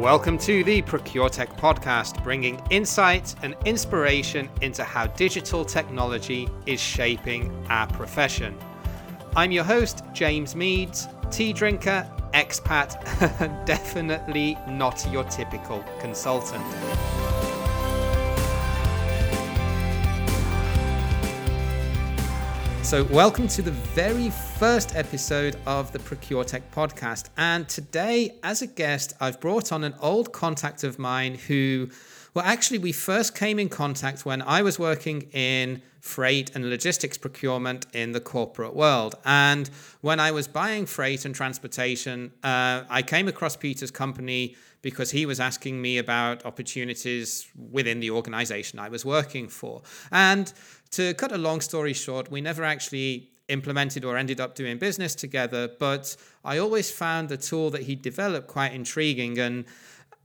Welcome to the ProcureTech podcast, bringing insight and inspiration into how digital technology is shaping our profession. I'm your host, James Meads, tea drinker, expat, definitely not your typical consultant. So, welcome to the very first episode of the ProcureTech podcast. And today, as a guest, I've brought on an old contact of mine who, well, actually, we first came in contact when I was working in freight and logistics procurement in the corporate world. And when I was buying freight and transportation, uh, I came across Pieter's company because he was asking me about opportunities within the organization I was working for. And to cut a long story short, we never actually implemented or ended up doing business together, but I always found the tool that he developed quite intriguing. And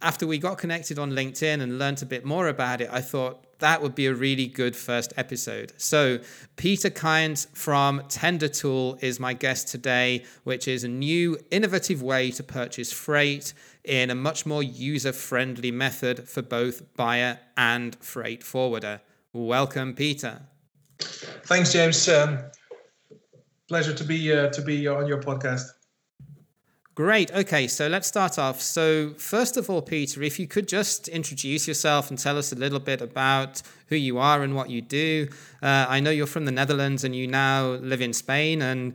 after we got connected on LinkedIn and learned a bit more about it, I thought that would be a really good first episode. So, Pieter Kinds from TenderTool is my guest today, which is a new innovative way to purchase freight in a much more user friendly method for both buyer and freight forwarder. Welcome, Pieter. Thanks, James. Um, pleasure to be uh, to be on your podcast. Great. Okay, so let's start off. So, first of all, Pieter, if you could just introduce yourself and tell us a little bit about who you are and what you do. Uh, I know you're from the Netherlands and you now live in Spain. And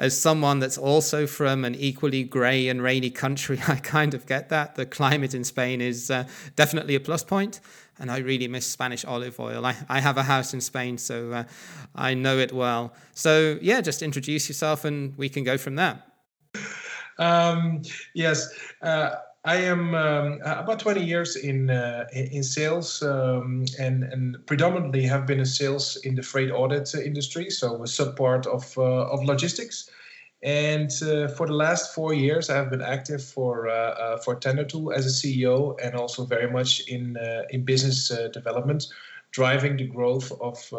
as someone that's also from an equally grey and rainy country, I kind of get that. The climate in Spain is uh, definitely a plus point and I really miss Spanish olive oil. I, I have a house in Spain, so uh, I know it well. So, yeah, just introduce yourself and we can go from there. Um, yes. Uh, I am um, about 20 years in uh, in sales um, and and predominantly have been in sales in the freight audit industry, so a sub part of uh, of logistics. And uh, for the last four years, I have been active for uh, uh, for TenderTool as a CEO, and also very much in uh, in business uh, development, driving the growth of uh,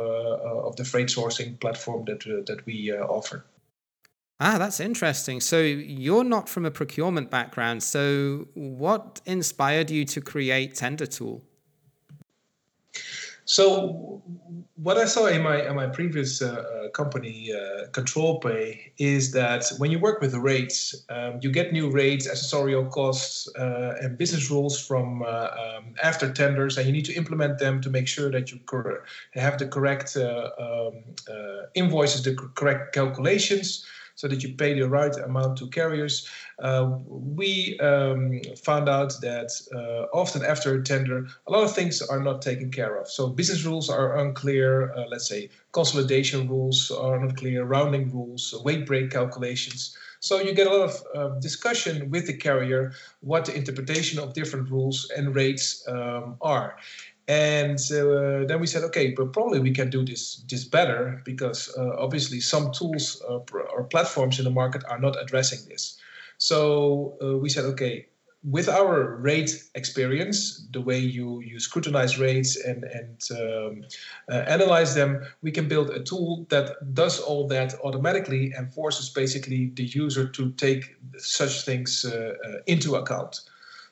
of the freight sourcing platform that that we offer. Ah, that's interesting. So you're not from a procurement background. So what inspired you to create TenderTool? So what I saw in my in my previous uh, uh, company, uh, ControlPay, is that when you work with rates, um, you get new rates, accessorial costs, uh, and business rules from uh, um, after tenders, and you need to implement them to make sure that you cor- have the correct uh, um, invoices, the correct calculations so that you pay the right amount to carriers. Uh, we um, found out that uh, often after a tender, a lot of things are not taken care of. So business rules are unclear. Uh, let's say consolidation rules are not clear, rounding rules, weight break calculations. So you get a lot of uh, discussion with the carrier what the interpretation of different rules and rates um, are. And uh, then we said, okay, but probably we can do this this better because uh, obviously some tools uh, or platforms in the market are not addressing this. So uh, we said, okay, with our rate experience, the way you, you scrutinize rates and, and um, uh, analyze them, we can build a tool that does all that automatically and forces basically the user to take such things uh, into account.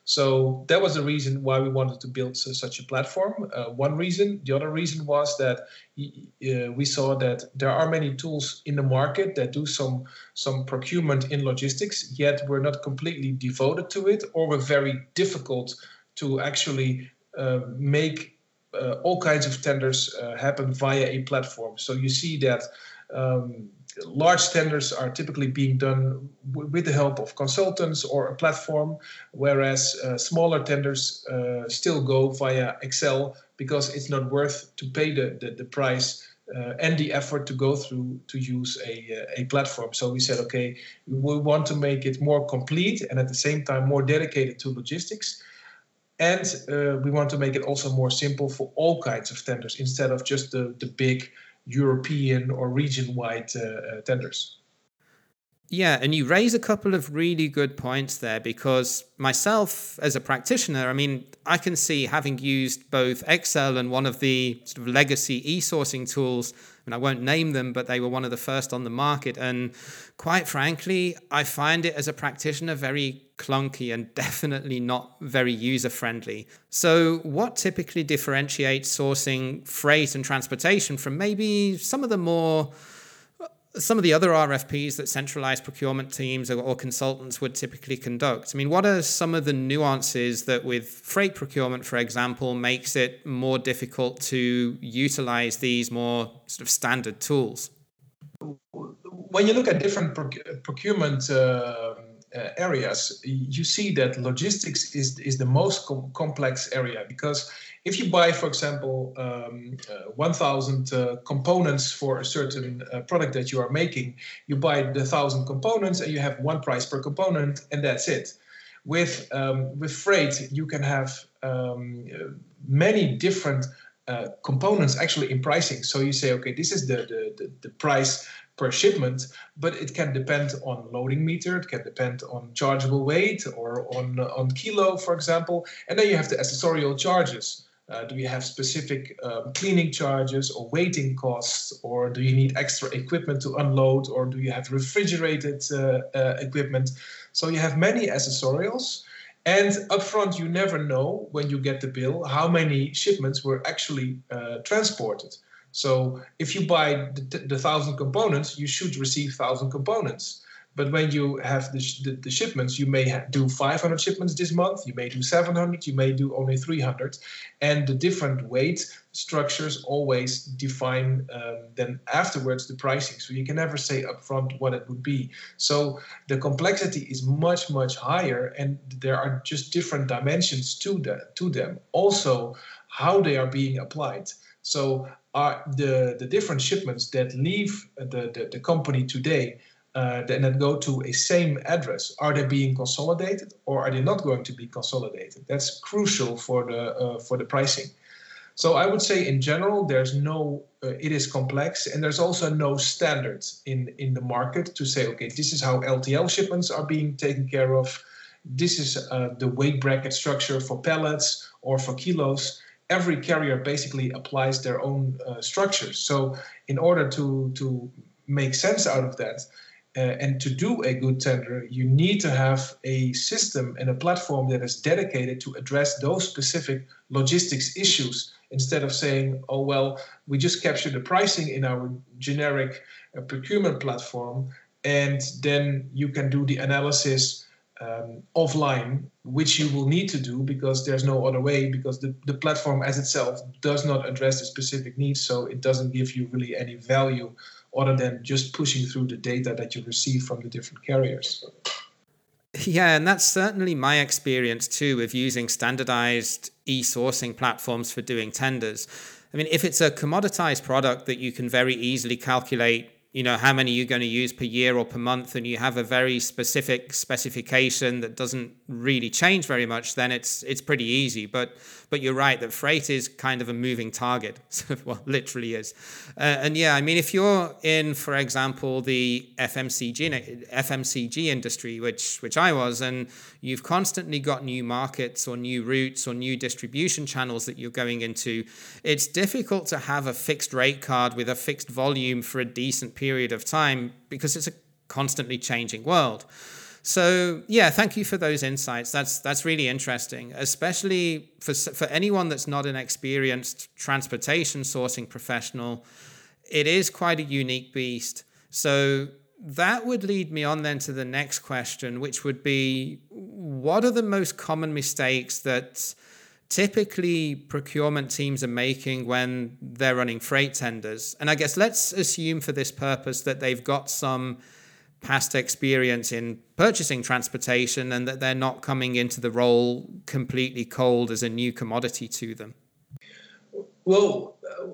So that was the reason why we wanted to build such a platform. Uh, one reason. The other reason was that uh, we saw that there are many tools in the market that do some some procurement in logistics, yet we're not completely devoted to it, or we're very difficult to actually uh, make uh, all kinds of tenders uh, happen via a platform. So you see that. Um, large tenders are typically being done with the help of consultants or a platform, whereas uh, smaller tenders uh, still go via Excel because it's not worth to pay the, the, the price uh, and the effort to go through to use a, uh, a platform. So we said, okay, we want to make it more complete and at the same time more dedicated to logistics. And uh, we want to make it also more simple for all kinds of tenders instead of just the, the big European or region-wide uh, uh, tenders. Yeah, and you raise a couple of really good points there because myself as a practitioner, I mean, I can see having used both Excel and one of the sort of legacy e-sourcing tools, and I won't name them, but they were one of the first on the market. And quite frankly, I find it as a practitioner very clunky and definitely not very user friendly. So, what typically differentiates sourcing freight and transportation from maybe some of the more some of the other RFPs that centralized procurement teams or, or, consultants would typically conduct? I mean, what are some of the nuances that with freight procurement, for example, makes it more difficult to utilize these more sort of standard tools? When you look at different procurement uh, uh, areas, you see that logistics is, is the most com- complex area because if you buy, for example, um, uh, 1,000 uh, components for a certain uh, product that you are making, you buy the 1,000 components and you have one price per component, and that's it. With, um, with freight, you can have um, many different uh, components actually in pricing. So you say, okay, this is the, the, the, the price per shipment, but it can depend on loading meter, it can depend on chargeable weight or on, on kilo, for example. And then you have the accessorial charges. Uh, do you have specific um, cleaning charges or waiting costs, or do you need extra equipment to unload, or do you have refrigerated uh, uh, equipment? So you have many accessorials. And upfront, you never know when you get the bill how many shipments were actually uh, transported. So if you buy the, the thousand components, you should receive thousand components. But when you have the, the, the shipments, you may do 500 shipments this month, you may do 700, you may do only 300. And the different weight structures always define um, then afterwards the pricing. So you can never say upfront what it would be. So the complexity is much, much higher, and there are just different dimensions to, that, to them. Also, how they are being applied. So are the, the different shipments that leave the, the, the company today uh, that go to a same address, are they being consolidated or are they not going to be consolidated? That's crucial for the uh, for the pricing. So I would say in general, there's no, uh, it is complex, and there's also no standards in in the market to say, okay, this is how LTL shipments are being taken care of. This is uh, the weight bracket structure for pallets or for kilos. Every carrier basically applies their own uh, structures. So in order to to make sense out of that, uh, and to do a good tender, you need to have a system and a platform that is dedicated to address those specific logistics issues instead of saying, oh, well, we just capture the pricing in our generic uh, procurement platform, and then you can do the analysis um, offline, which you will need to do because there's no other way, because the, the platform as itself does not address the specific needs, so it doesn't give you really any value other than just pushing through the data that you receive from the different carriers. Yeah, and that's certainly my experience too with using standardized e sourcing platforms for doing tenders. I mean, if it's a commoditized product that you can very easily calculate you know how many you're going to use per year or per month and you have a very specific specification that doesn't really change very much then it's it's pretty easy. But but you're right that freight is kind of a moving target well literally is. Uh, and yeah i mean if you're in for example the FMCG FMCG industry which which i was and you've constantly got new markets or new routes or new distribution channels that you're going into it's difficult to have a fixed rate card with a fixed volume for a decent period of time because it's a constantly changing world. So yeah, thank you for those insights. That's that's really interesting, especially for for anyone that's not an experienced transportation sourcing professional. It is quite a unique beast. So that would lead me on then to the next question, which would be what are the most common mistakes that typically procurement teams are making when they're running freight tenders. And I guess let's assume for this purpose that they've got some past experience in purchasing transportation and that they're not coming into the role completely cold as a new commodity to them. Well, uh,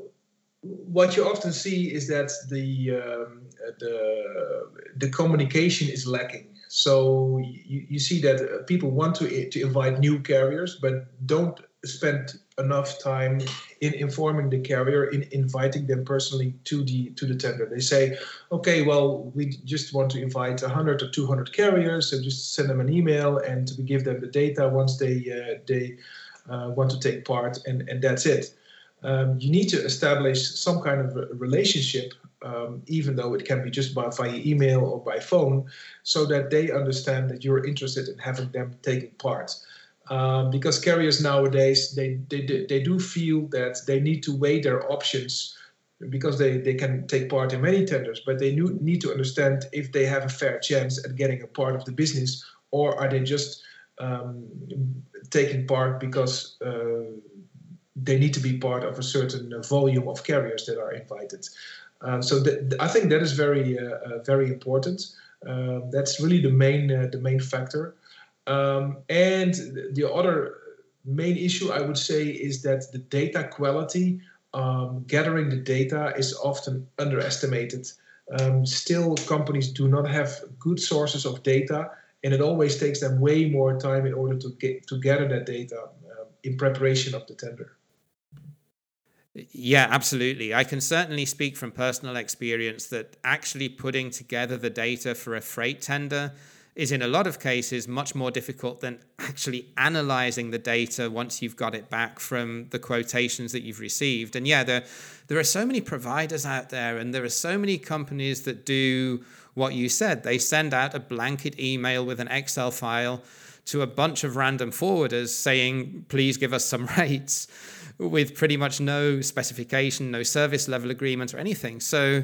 what you often see is that the um, the the communication is lacking. So you, you see that uh, people want to to invite new carriers, but don't spend enough time in informing the carrier, in inviting them personally to the to the tender. They say, okay, well, we just want to invite 100 or 200 carriers, so just send them an email and we give them the data once they uh, they uh, want to take part, and and that's it. Um, you need to establish some kind of relationship, um, even though it can be just by via email or by phone, so that they understand that you're interested in having them taking part um, because carriers nowadays they, they they do feel that they need to weigh their options because they, they can take part in many tenders, but they need to understand if they have a fair chance at getting a part of the business, or are they just um, taking part because uh, they need to be part of a certain volume of carriers that are invited. Uh, so I think that is very uh, uh very important. Uh, that's really the main the main factor. Um, and the other main issue I would say is that the data quality, um, gathering the data, is often underestimated. Um, still, companies do not have good sources of data, and it always takes them way more time in order to get to gather that data uh, in preparation of the tender. Yeah, absolutely. I can certainly speak from personal experience that actually putting together the data for a freight tender is in a lot of cases much more difficult than actually analyzing the data once you've got it back from the quotations that you've received. And yeah, there, there are so many providers out there, and there are so many companies that do what you said. They send out a blanket email with an Excel file to a bunch of random forwarders saying, please give us some rates with pretty much no specification, no service level agreement or anything. So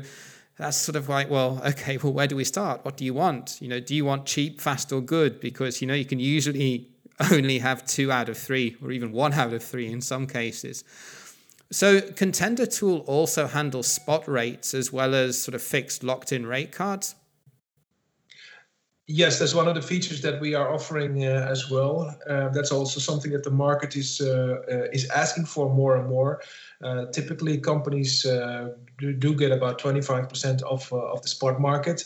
that's sort of like, well, okay, well, where do we start? What do you want? You know, do you want cheap, fast, or good? Because, you know, you can usually only have two out of three, or even one out of three in some cases. So, Contender Tool also handles spot rates as well as sort of fixed locked in rate cards. Yes, that's one of the features that we are offering uh, as well. Uh, that's also something that the market is uh, uh is asking for more and more. Uh, typically, companies uh, do, do, get about 25% of of the spot market,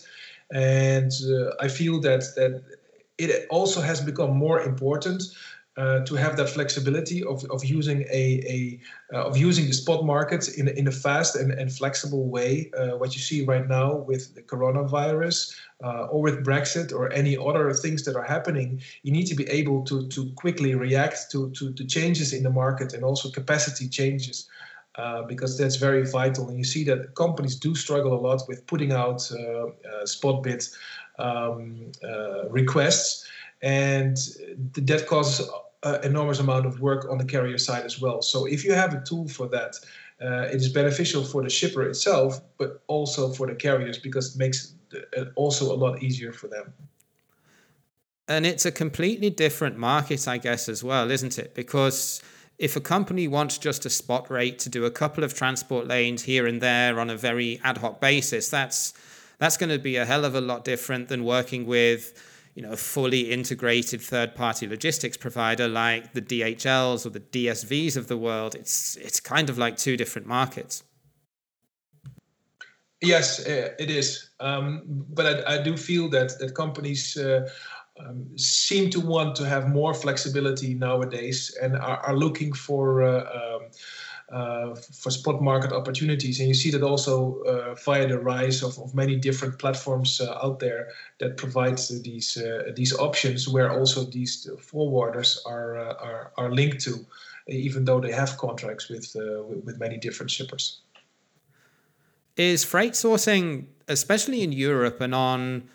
and I feel that that it also has become more important uh, to have that flexibility of, of using a, a uh, of using the spot market in, in a fast and, and flexible way. Uh, what you see right now with the coronavirus uh, or with Brexit or any other things that are happening, you need to be able to to quickly react to to, to changes in the market and also capacity changes. Uh, because that's very vital, and you see that companies do struggle a lot with putting out spot bid um, requests, and that causes uh, enormous amount of work on the carrier side as well. So if you have a tool for that, uh, it is beneficial for the shipper itself, but also for the carriers because it makes it also a lot easier for them. And it's a completely different market, I guess, as well, isn't it? Because if a company wants just a spot rate to do a couple of transport lanes here and there on a very ad hoc basis, that's that's going to be a hell of a lot different than working with you know, a fully integrated third-party logistics provider like the DHLs or the DSVs of the world, it's it's kind of like two different markets. Yes, uh, it is. Um, but I, I, do feel that that companies uh, um, seem to want to have more flexibility nowadays and are, are looking for. Uh, um, for spot market opportunities. And you see that also uh, via the rise of, of many different platforms uh, out there that provide these these options, where also these forwarders are are, are linked to, even though they have contracts with with many different shippers. Is freight sourcing, especially in Europe and on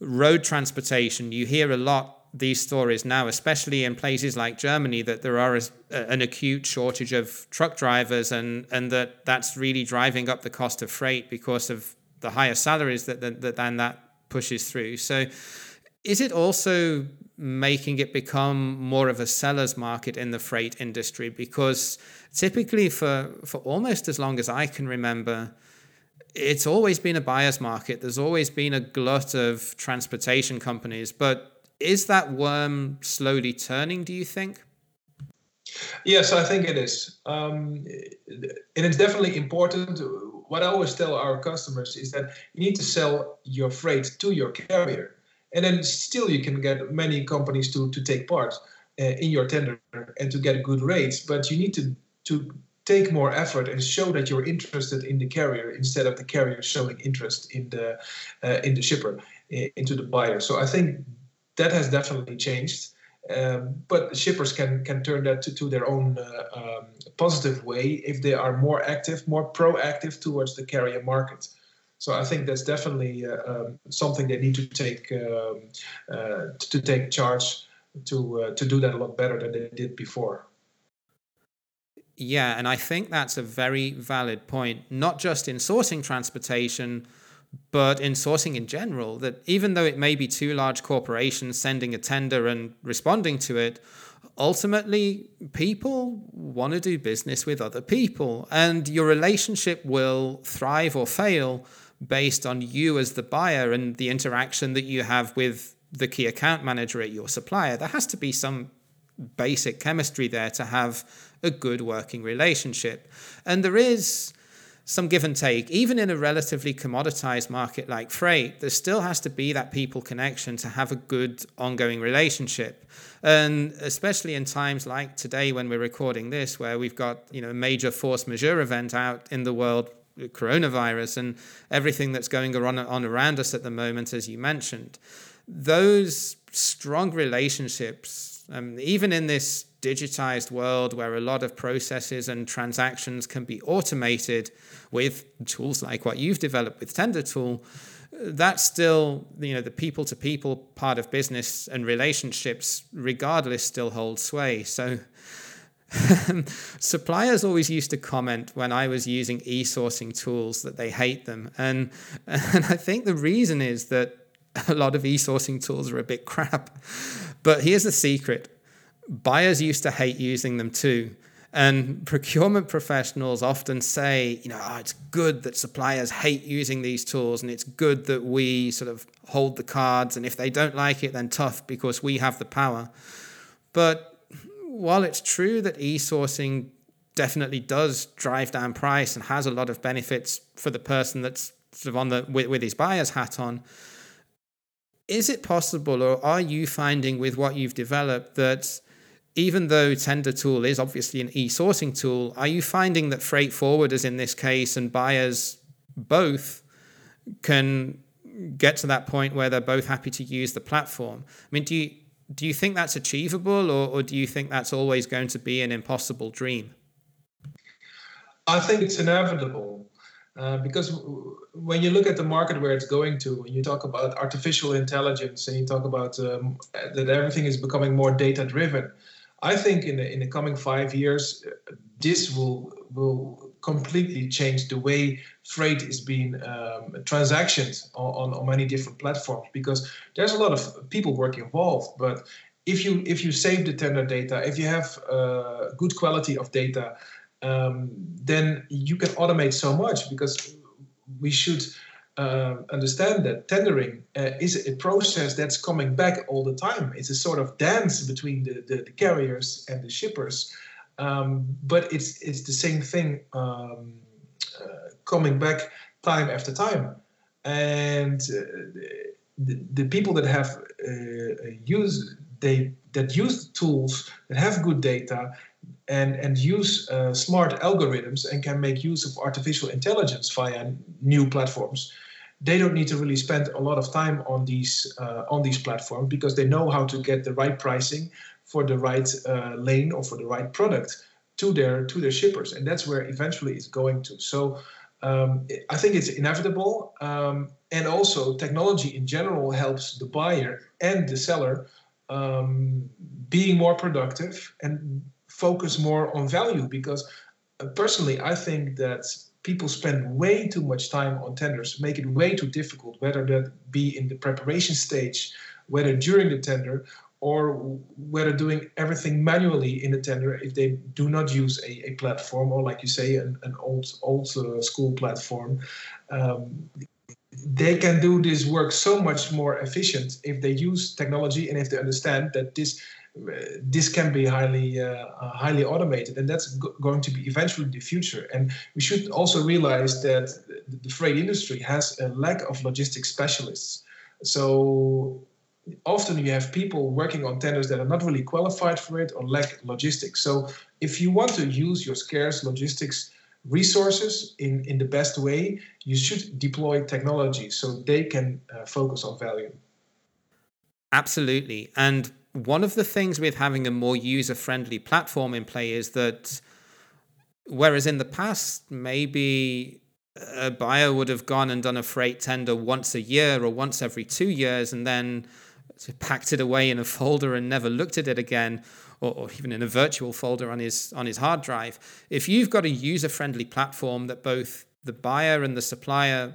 road transportation, you hear a lot these stories now, especially in places like Germany, that there are a, an acute shortage of truck drivers, and and that that's really driving up the cost of freight because of the higher salaries that that, that then that pushes through. So, is it also making it become more of a seller's market in the freight industry? Because typically, for for almost as long as I can remember it's always been a buyer's market. There's always been a glut of transportation companies, but is that worm slowly turning, do you think? Yes, I think it is. Um, and it's definitely important. What I always tell our customers is that you need to sell your freight to your carrier. And then still you can get many companies to, to take part. in your tender and to get good rates, but you need to to take more effort and show that you're interested in the carrier instead of the carrier showing interest in the uh, in the shipper into the buyer. So I think that has definitely changed. Um, but shippers can can turn that to, to their own uh, um, positive way if they are more active, more proactive towards the carrier market. So I think that's definitely uh, um, something they need to take um, uh, to take charge to uh, to do that a lot better than they did before. Yeah, and I think that's a very valid point, not just in sourcing transportation, but in sourcing in general. That even though it may be two large corporations sending a tender and responding to it, ultimately people want to do business with other people, and your relationship will thrive or fail based on you as the buyer and the interaction that you have with the key account manager at your supplier. There has to be some basic chemistry there to have a good working relationship. And there is some give and take. Even in a relatively commoditized market like freight, there still has to be that people connection to have a good ongoing relationship. And especially in times like today when we're recording this, where we've got you know a major force majeure event out in the world, coronavirus, and everything that's going on, on around us at the moment, as you mentioned, those strong relationships, um, even in this digitized world where a lot of processes and transactions can be automated with tools like what you've developed with TenderTool, that's still, you know, the people to people part of business and relationships, regardless, still hold sway. So, suppliers always used to comment when I was using e-sourcing tools that they hate them, and and I think the reason is that a lot of e-sourcing tools are a bit crap. But here's the secret: buyers used to hate using them too. And procurement professionals often say, you know, oh, it's good that suppliers hate using these tools, and it's good that we sort of hold the cards. And if they don't like it, then tough because we have the power. But while it's true that e sourcing definitely does drive down price and has a lot of benefits for the person that's sort of on the with, with his buyer's hat on, is it possible, or are you finding with what you've developed that even though TenderTool is obviously an e-sourcing tool, are you finding that freight forwarders in this case and buyers both can get to that point where they're both happy to use the platform? I mean, do you do you think that's achievable, or, or do you think that's always going to be an impossible dream? I think it's inevitable. Uh, because when you look at the market where it's going to, when you talk about artificial intelligence and you talk about um, that everything is becoming more data driven, I think in the, in the coming five years, this will will completely change the way freight is being um, transactioned on, on, on many different platforms because there's a lot of people work involved. But if you if you save the tender data, if you have uh, good quality of data, um, then you can automate so much because we should uh, understand that tendering uh, is a process that's coming back all the time. It's a sort of dance between the, the, the carriers and the shippers, um, but it's it's the same thing um, uh, coming back time after time. And uh, the, the people that have uh, use they that use tools that have good data and and use uh, smart algorithms and can make use of artificial intelligence via new platforms they don't need to really spend a lot of time on these uh, on these platforms because they know how to get the right pricing for the right uh, lane or for the right product to their to their shippers, and that's where eventually it's going to. So um, I think it's inevitable, um, and also technology in general helps the buyer and the seller um, being more productive and focus more on value because uh, personally I think that people spend way too much time on tenders, make it way too difficult, whether that be in the preparation stage, whether during the tender, or whether doing everything manually in the tender if they do not use a, a platform or, like you say, an, an old old uh, school platform. Um, they can do this work so much more efficient if they use technology and if they understand that this this can be highly uh, uh, highly automated, and that's go- going to be eventually the future. And we should also realize that the freight industry has a lack of logistics specialists. So often you have people working on tenders that are not really qualified for it or lack logistics. So if you want to use your scarce logistics resources in, in the best way, you should deploy technology so they can uh, focus on value. Absolutely. And one of the things with having a more user friendly platform in play is that whereas in the past, maybe a buyer would have gone and done a freight tender once a year or once every two years and then packed it away in a folder and never looked at it again or, or even in a virtual folder on his on his hard drive if you've got a user friendly platform that both the buyer and the supplier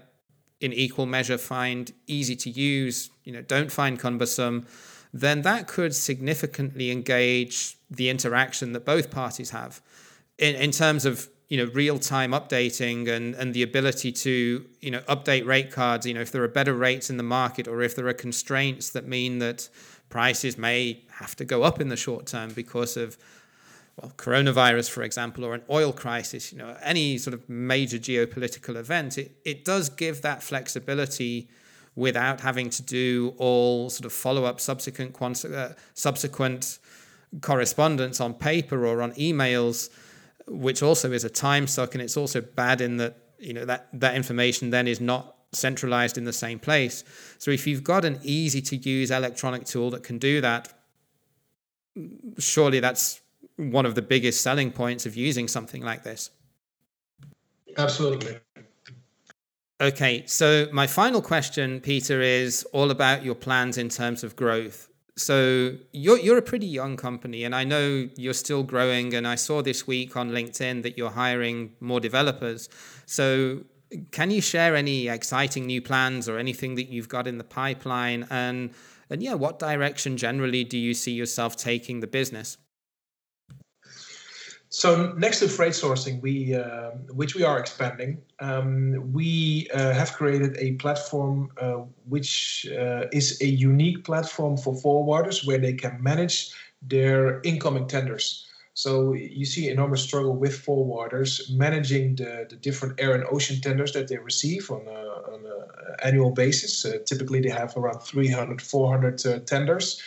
in equal measure find easy to use you know don't find cumbersome then that could significantly engage the interaction that both parties have in, in terms of you know real-time updating and and the ability to you know update rate cards you know if there are better rates in the market or if there are constraints that mean that prices may have to go up in the short term because of well coronavirus for example or an oil crisis you know any sort of major geopolitical event it, it does give that flexibility without having to do all sort of follow-up subsequent uh, subsequent correspondence on paper or on emails which also is a time suck, and it's also bad in that you know that that information then is not centralized in the same place. So if you've got an easy to use electronic tool that can do that, surely that's one of the biggest selling points of using something like this. Absolutely. Okay, so my final question, Pieter, is all about your plans in terms of growth. So you're you're a pretty young company, and I know you're still growing. And I saw this week on LinkedIn that you're hiring more developers. So can you share any exciting new plans or anything that you've got in the pipeline? And and yeah, what direction generally do you see yourself taking the business? So next to freight sourcing, we uh, which we are expanding, um, we uh, have created a platform uh, which uh, is a unique platform for forwarders where they can manage their incoming tenders. So you see enormous struggle with forwarders managing the, the different air and ocean tenders that they receive on an annual basis. Uh, typically, they have around 300, 400 uh, tenders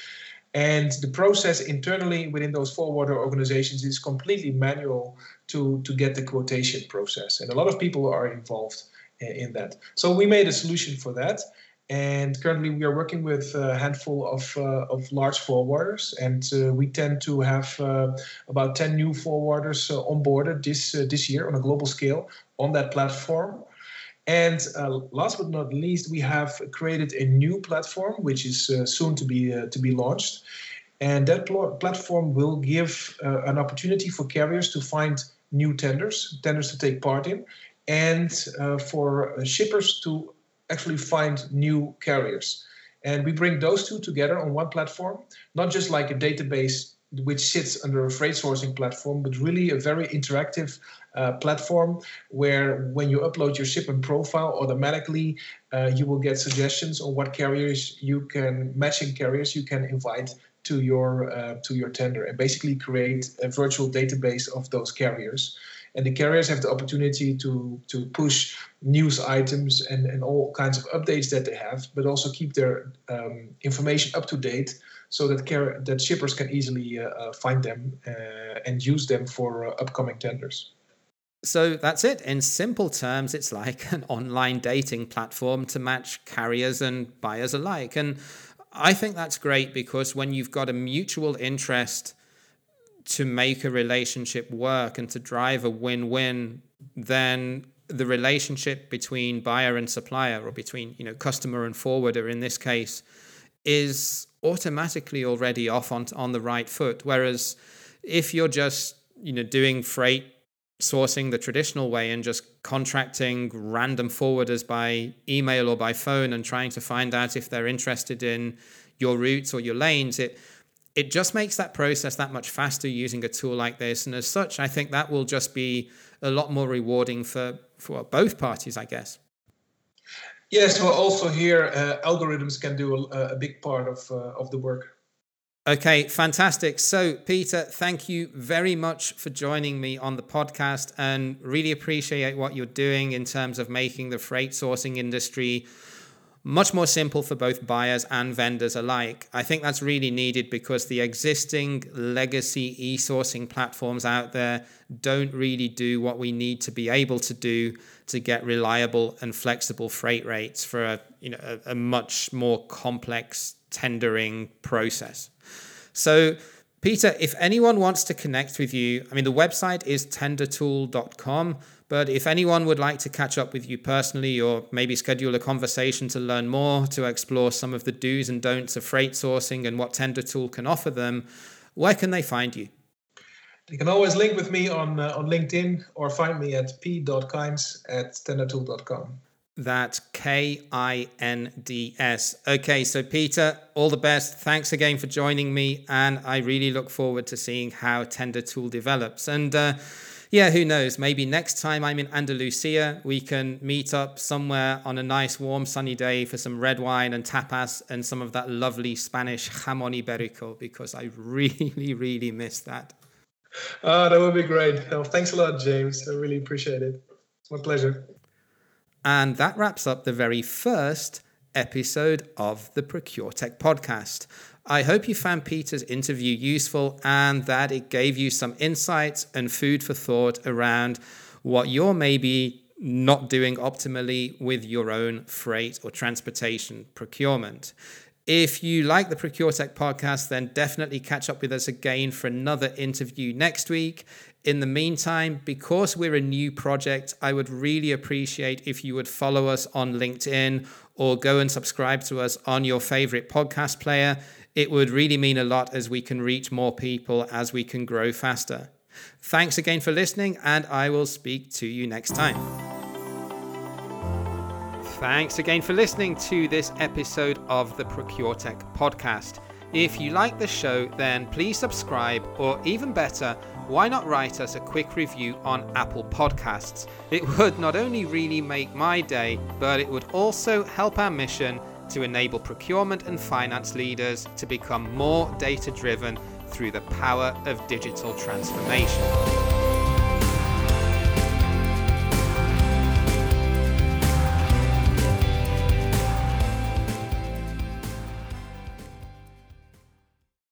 and the process internally within those forwarder organizations is completely manual to, to get the quotation process. And a lot of people are involved in that. So we made a solution for that. And currently we are working with a handful of, uh, of large forwarders. And uh, we tend to have uh, about 10 new forwarders uh, onboarded this, uh, this year on a global scale on that platform. And uh, last but not least, we have created a new platform, which is uh, soon to be uh, to be launched. And that pl- platform will give uh, an opportunity for carriers to find new tenders, tenders to take part in, and uh, for uh, shippers to actually find new carriers. And we bring those two together on one platform, not just like a database which sits under a freight sourcing platform, but really a very interactive uh, platform where when you upload your shipment profile automatically, uh, you will get suggestions on what carriers you can, matching carriers you can invite to your uh, to your tender, and basically create a virtual database of those carriers. And the carriers have the opportunity to to push news items and, and all kinds of updates that they have, but also keep their um, information up to date so that car- that shippers can easily uh, uh, find them uh, and use them for upcoming tenders. So that's it. In simple terms, it's like an online dating platform to match carriers and buyers alike. And I think that's great because when you've got a mutual interest to make a relationship work and to drive a win win, then the relationship between buyer and supplier or between you know customer and forwarder in this case is automatically already off on, on the right foot. Whereas if you're just you know doing freight sourcing the traditional way and just contracting random forwarders by email or by phone and trying to find out if they're interested in your routes or your lanes, it it just makes that process that much faster using a tool like this. And as such, I think that will just be a lot more rewarding for for both parties, I guess. Yes, well, also here uh, algorithms can do a, a, big part of uh, of the work. Okay, fantastic. So, Pieter, thank you very much for joining me on the podcast and really appreciate what you're doing in terms of making the freight sourcing industry much more simple for both buyers and vendors alike. I think that's really needed because the existing legacy e sourcing platforms out there don't really do what we need to be able to do to get reliable and flexible freight rates for a, you know, a, a much more complex tendering process. So, Pieter, if anyone wants to connect with you, I mean, the website is tendertool.com. But if anyone would like to catch up with you personally or maybe schedule a conversation to learn more, to explore some of the do's and don'ts of freight sourcing and what TenderTool can offer them, where can they find you? You can always link with me on uh, on LinkedIn or find me at p.kinds at tendertool.com. That's K I N D S. Okay, so Pieter, all the best. Thanks again for joining me. And I really look forward to seeing how TenderTool develops. And uh, yeah, who knows? Maybe next time I'm in Andalusia, we can meet up somewhere on a nice, warm, sunny day for some red wine and tapas and some of that lovely Spanish jamon iberico because I really, really miss that. Oh, that would be great. Well, thanks a lot, James. I really appreciate it. It's my pleasure. And that wraps up the very first episode of the ProcureTech podcast. I hope you found Pieter's interview useful and that it gave you some insights and food for thought around what you're maybe not doing optimally with your own freight or transportation procurement. If you like the ProcureTech podcast, then definitely catch up with us again for another interview next week. In the meantime, because we're a new project, I would really appreciate if you would follow us on LinkedIn or go and subscribe to us on your favorite podcast player. It would really mean a lot as we can reach more people as we can grow faster. Thanks again for listening, and I will speak to you next time. Thanks again for listening to this episode of the ProcureTech podcast. If you like the show, then please subscribe, or even better, why not write us a quick review on Apple Podcasts? It would not only really make my day, but it would also help our mission to enable procurement and finance leaders to become more data driven through the power of digital transformation.